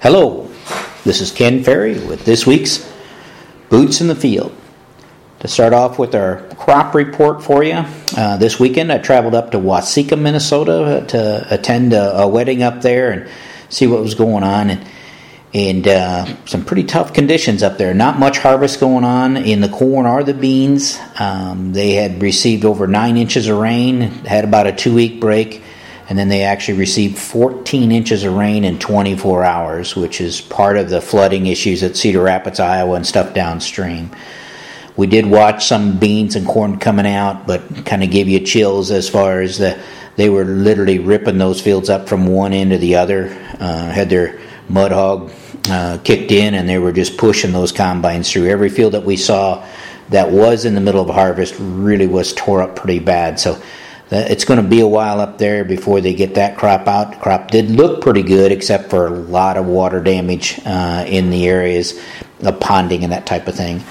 Hello, this is Ken Ferry with this week's Boots in the Field. To start off with our crop report for you, uh, this weekend I traveled up to Waseca, Minnesota to attend a, a, wedding up there and see what was going on. And, and uh, some pretty tough conditions up there. Not much harvest going on in the corn or the beans. Um, they had received over nine inches of rain, had about a two week break and then they actually received 14 inches of rain in 24 hours, which is part of the flooding issues at Cedar Rapids, Iowa, and stuff downstream. We did watch some beans and corn coming out, but kind of gave you chills as far as the they were literally ripping those fields up from one end to the other. Uh, had their mud hog uh, kicked in, and they were just pushing those combines through every field that we saw that was in the middle of harvest. Really was tore up pretty bad. So it's going to be a while up there before they get that crop out. The crop did look pretty good, except for a lot of water damage uh, in the areas of ponding and that type of thing.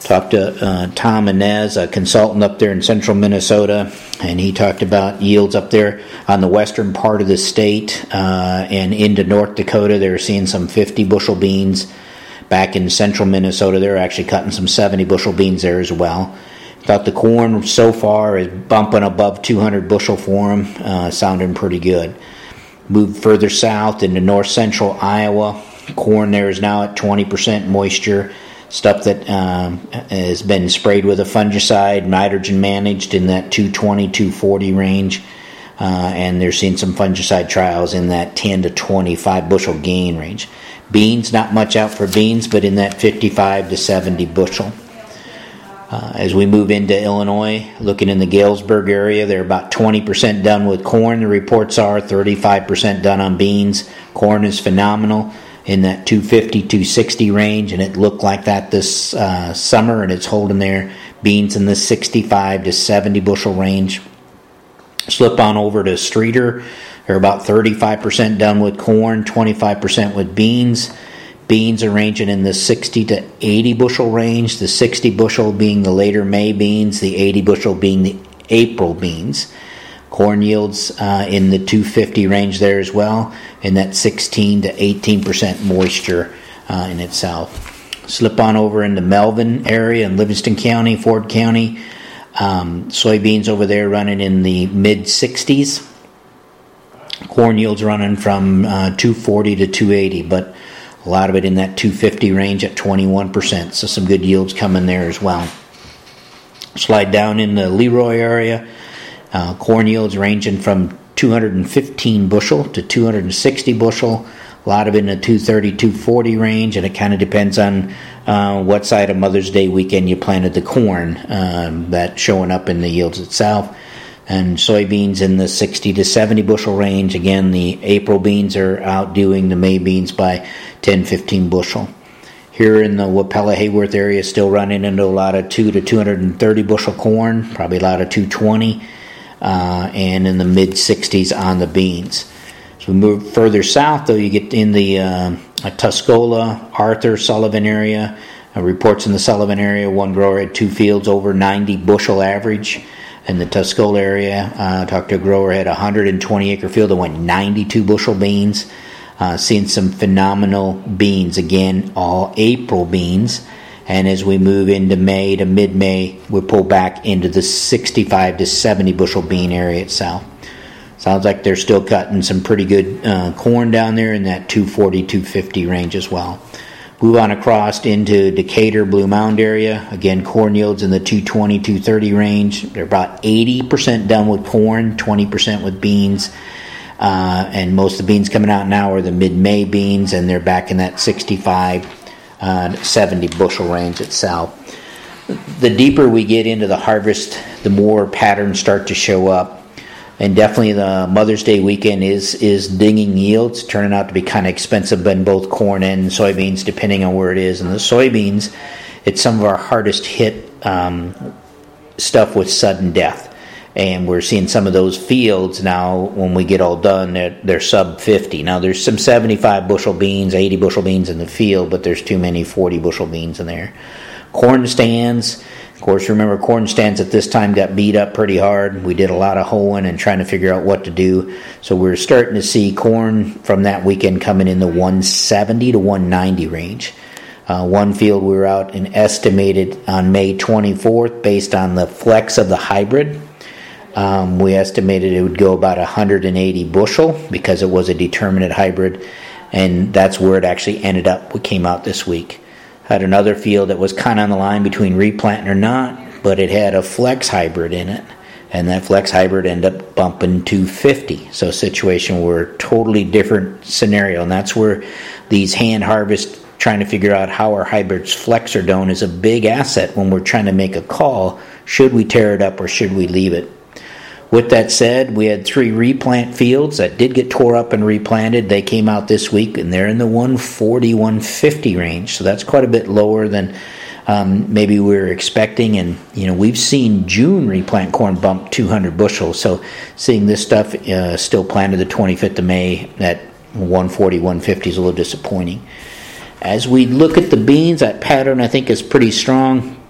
Talked to uh, Tom Inez, a consultant up there in central Minnesota, and he talked about yields up there on the western part of the state uh, and into North Dakota. They were seeing some 50 bushel beans. Back in central Minnesota, they're actually cutting some 70 bushel beans there as well. Thought the corn so far is bumping above 200 bushel for them, uh, sounding pretty good. Moved further south into north central Iowa. Corn there is now at 20% moisture. Stuff that um, has been sprayed with a fungicide, nitrogen managed in that 220, 240 range. Uh, and they're seeing some fungicide trials in that 10 to 25 bushel gain range. Beans, not much out for beans, but in that 55 to 70 bushel. Uh, as we move into Illinois, looking in the Galesburg area, they're about 20% done with corn. The reports are 35% done on beans. Corn is phenomenal in that 250 260 range, and it looked like that this uh, summer, and it's holding there. Beans in the 65 to 70 bushel range. Slip on over to Streator. They're about 35% done with corn, 25% with beans. Beans are ranging in the 60 to 80 bushel range, the 60 bushel being the later May beans, the 80 bushel being the April beans. Corn yields uh, in the 250 range there as well, and that 16 to 18% moisture uh, in itself. Slip on over into Melvin area in Livingston County, Ford County. Um, soybeans over there running in the mid 60s. Corn yields running from uh, 240 to 280, but a lot of it in that 250 range at 21%. So some good yields coming there as well. Slide down in the Leroy area. Uh, corn yields ranging from 215 bushel to 260 bushel. A lot of it in the 230, 240 range, and it kind of depends on uh, what side of Mother's Day weekend you planted the corn. Um, that's showing up in the yields itself and soybeans in the 60 to 70 bushel range. Again, the April beans are outdoing the May beans by 10, 15 bushel. Here in the Wapella Heyworth area, still running into a lot of 2 to 230 bushel corn, probably a lot of 220, uh, and in the mid 60s on the beans. So we move further south, though, you get in the uh, Tuscola, Arthur, Sullivan area. Uh, reports in the Sullivan area, one grower had two fields over 90 bushel average in the Tuscola area. Uh, talked to a grower had a 120 acre field that went 92 bushel beans. Uh, seeing some phenomenal beans again, all April beans. And as we move into May to mid May, we pull back into the 65 to 70 bushel bean area itself. Sounds like they're still cutting some pretty good uh, corn down there in that 240 250 range as well. Move on across into Decatur, Blue Mound area. Again, corn yields in the 220, 230 range. They're about 80% done with corn, 20% with beans. Uh, and most of the beans coming out now are the mid May beans, and they're back in that 65, uh, 70 bushel range itself. The deeper we get into the harvest, the more patterns start to show up and definitely the Mother's Day weekend is is dinging yields, turning out to be kind of expensive in both corn and soybeans, depending on where it is. And the soybeans, it's some of our hardest hit um, stuff with sudden death, and we're seeing some of those fields now. When we get all done, they're, they're sub fifty. Now there's some seventy-five bushel beans, eighty bushel beans in the field, but there's too many forty bushel beans in there. Corn stands course, remember corn stands at this time got beat up pretty hard. We did a lot of hoeing and trying to figure out what to do. So we're starting to see corn from that weekend coming in the 170 to 190 range. Uh, one field we were out and estimated on May 24th based on the flex of the hybrid. Um, we estimated it would go about 180 bushel because it was a determinate hybrid, and that's where it actually ended up. We came out this week. Had another field that was kind of on the line between replanting or not, but it had a flex hybrid in it, and that flex hybrid ended up bumping 250. So, situation where totally different scenario, and that's where these hand harvest trying to figure out how our hybrids flex or don't is a big asset when we're trying to make a call. Should we tear it up or should we leave it? With that said, we had three replant fields that did get tore up and replanted. They came out this week and they're in the 140, 150 range. So that's quite a bit lower than um, maybe we were expecting. And, you know, we've seen June replant corn bump 200 bushels. So seeing this stuff uh, still planted the 25th of May at 140, 150 is a little disappointing. As we look at the beans, that pattern I think is pretty strong.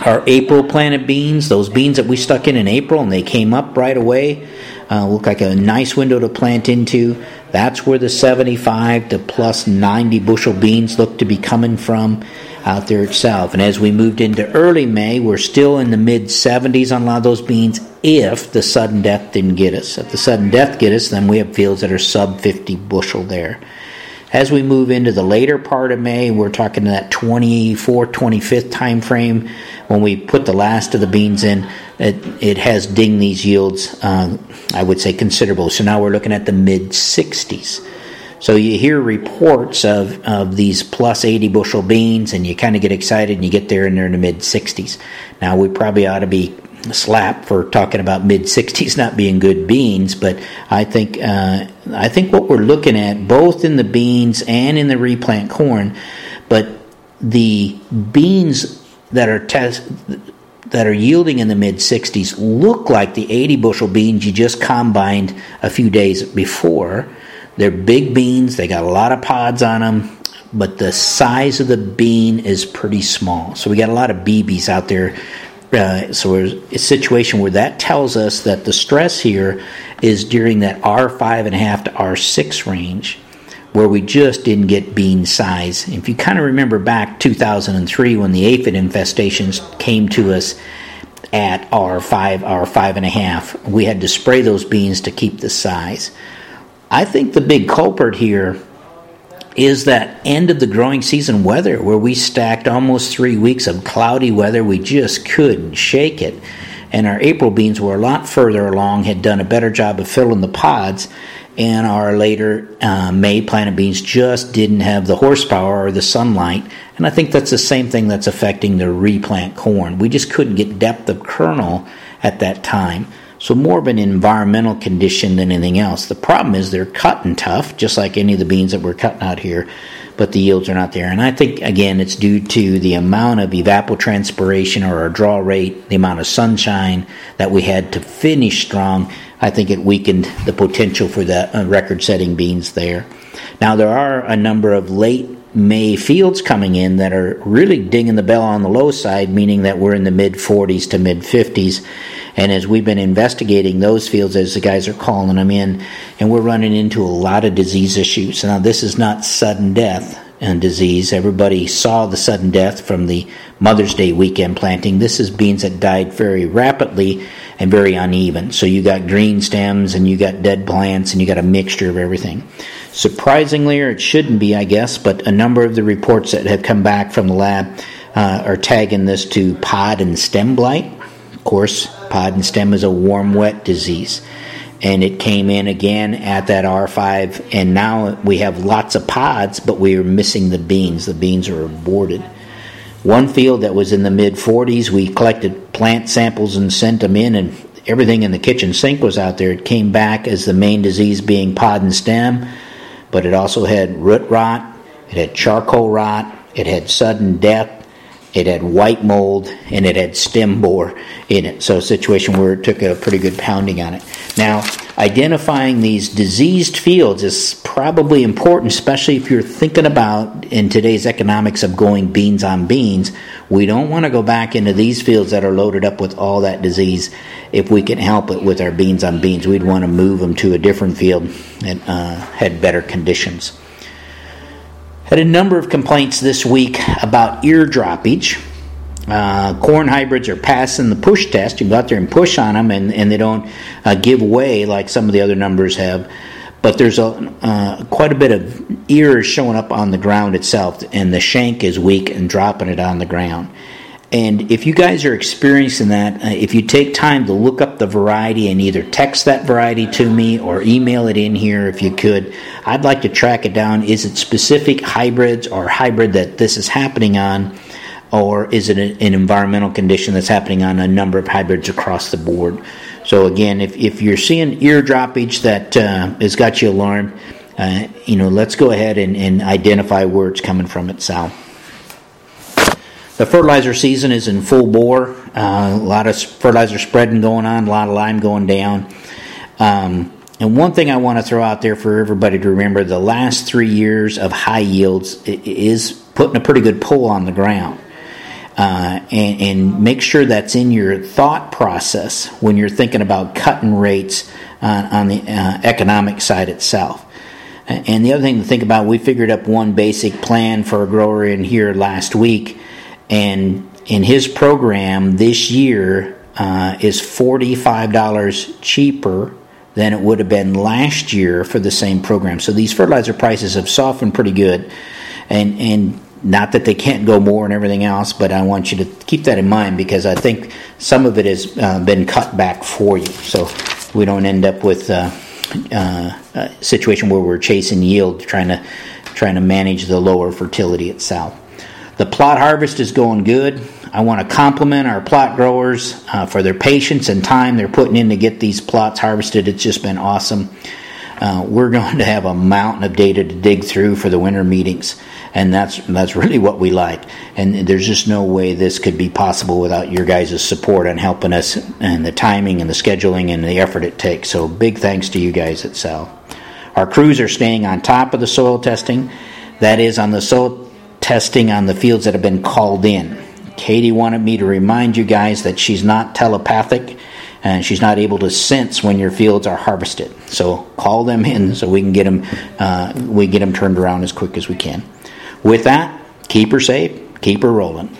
Our April planted beans, those beans that we stuck in in April and they came up right away, uh, look like a nice window to plant into. That's where the 75 to plus 90 bushel beans look to be coming from out there itself. And as we moved into early May, we're still in the mid 70s on a lot of those beans if the sudden death didn't get us. If the sudden death get us, then we have fields that are sub 50 bushel there. As we move into the later part of May, we're talking that 24th, 25th time frame. When we put the last of the beans in, it, it has dinged these yields, uh, I would say, considerable. So now we're looking at the mid 60s. So you hear reports of, of these plus 80 bushel beans, and you kind of get excited and you get there and they're in the mid 60s. Now we probably ought to be slap for talking about mid 60s not being good beans, but I think uh, I think what we're looking at both in the beans and in the replant corn, but the beans that are test that are yielding in the mid 60s look like the 80 bushel beans you just combined a few days before. They're big beans, they got a lot of pods on them, but the size of the bean is pretty small. So we got a lot of BBs out there uh, so a situation where that tells us that the stress here is during that R5 and a half to R6 range, where we just didn't get bean size. If you kind of remember back 2003 when the aphid infestations came to us at R5, R5 and a half, we had to spray those beans to keep the size. I think the big culprit here is that end of the growing season weather where we stacked almost three weeks of cloudy weather. We just couldn't shake it. And our April beans were a lot further along, had done a better job of filling the pods. And our later uh, May planted beans just didn't have the horsepower or the sunlight. And I think that's the same thing that's affecting the replant corn. We just couldn't get depth of kernel at that time. So more of an environmental condition than anything else. The problem is they're cut and tough, just like any of the beans that we're cutting out here, but the yields are not there. And I think again it's due to the amount of evapotranspiration or our draw rate, the amount of sunshine that we had to finish strong. I think it weakened the potential for the uh, record-setting beans there. Now there are a number of late May fields coming in that are really dinging the bell on the low side, meaning that we're in the mid 40s to mid 50s. And as we've been investigating those fields, as the guys are calling them in, and we're running into a lot of disease issues. Now, this is not sudden death and disease. Everybody saw the sudden death from the Mother's Day weekend planting. This is beans that died very rapidly and very uneven. So you got green stems and you got dead plants and you got a mixture of everything. Surprisingly, or it shouldn't be, I guess, but a number of the reports that have come back from the lab uh, are tagging this to pod and stem blight. Of course, pod and stem is a warm wet disease. And it came in again at that R5, and now we have lots of pods, but we are missing the beans. The beans are aborted. One field that was in the mid 40s, we collected plant samples and sent them in, and everything in the kitchen sink was out there. It came back as the main disease being pod and stem, but it also had root rot, it had charcoal rot, it had sudden death, it had white mold, and it had stem bore in it. So a situation where it took a pretty good pounding on it. Now, identifying these diseased fields is probably important, especially if you're thinking about in today's economics of going beans on beans. We don't want to go back into these fields that are loaded up with all that disease. If we can help it with our beans on beans, we'd want to move them to a different field that uh, had better conditions. Had a number of complaints this week about ear droppage. Uh, corn hybrids are passing the push test. You go out there and push on them, and, and they don't uh, give way like some of the other numbers have. But there's a uh, quite a bit of ears showing up on the ground itself, and the shank is weak and dropping it on the ground. And if you guys are experiencing that, uh, if you take time to look up the variety and either text that variety to me or email it in here if you could, I'd like to track it down. Is it specific hybrids or hybrid that this is happening on? Or is it an environmental condition that's happening on a number of hybrids across the board? So again, if, if you're seeing ear droppage that uh, has got you alarmed, uh, you know, let's go ahead and, and identify where it's coming from itself. The fertilizer season is in full bore. Uh, a lot of fertilizer spreading going on, a lot of lime going down. Um, and one thing I want to throw out there for everybody to remember the last three years of high yields is putting a pretty good pull on the ground. Uh, and, and, make sure that's in your thought process when you're thinking about cutting rates on, on the uh, economic side itself. And the other thing to think about, we figured up one basic plan for a grower in here last week and in his program this year uh, is $45 cheaper than it would have been last year for the same program. So these fertilizer prices have softened pretty good, and and not that they can't go more and everything else, but I want you to keep that in mind because I think some of it has uh, been cut back for you, so we don't end up with uh, uh, a situation where we're chasing yield, trying to trying to manage the lower fertility itself. The plot harvest is going good. I want to compliment our plot growers uh, for their patience and time they're putting in to get these plots harvested. It's just been awesome. Uh, we're going to have a mountain of data to dig through for the winter meetings, and that's that's really what we like. And there's just no way this could be possible without your guys' support and helping us and the timing and the scheduling and the effort it takes. So big thanks to you guys at Sal. Our crews are staying on top of the soil testing. That is on the soil testing on the fields that have been called in. Katie wanted me to remind you guys that she's not telepathic and she's not able to sense when your fields are harvested. So call them in so we can get them uh, we get them turned around as quick as we can. With that, keep her safe, keep her rolling.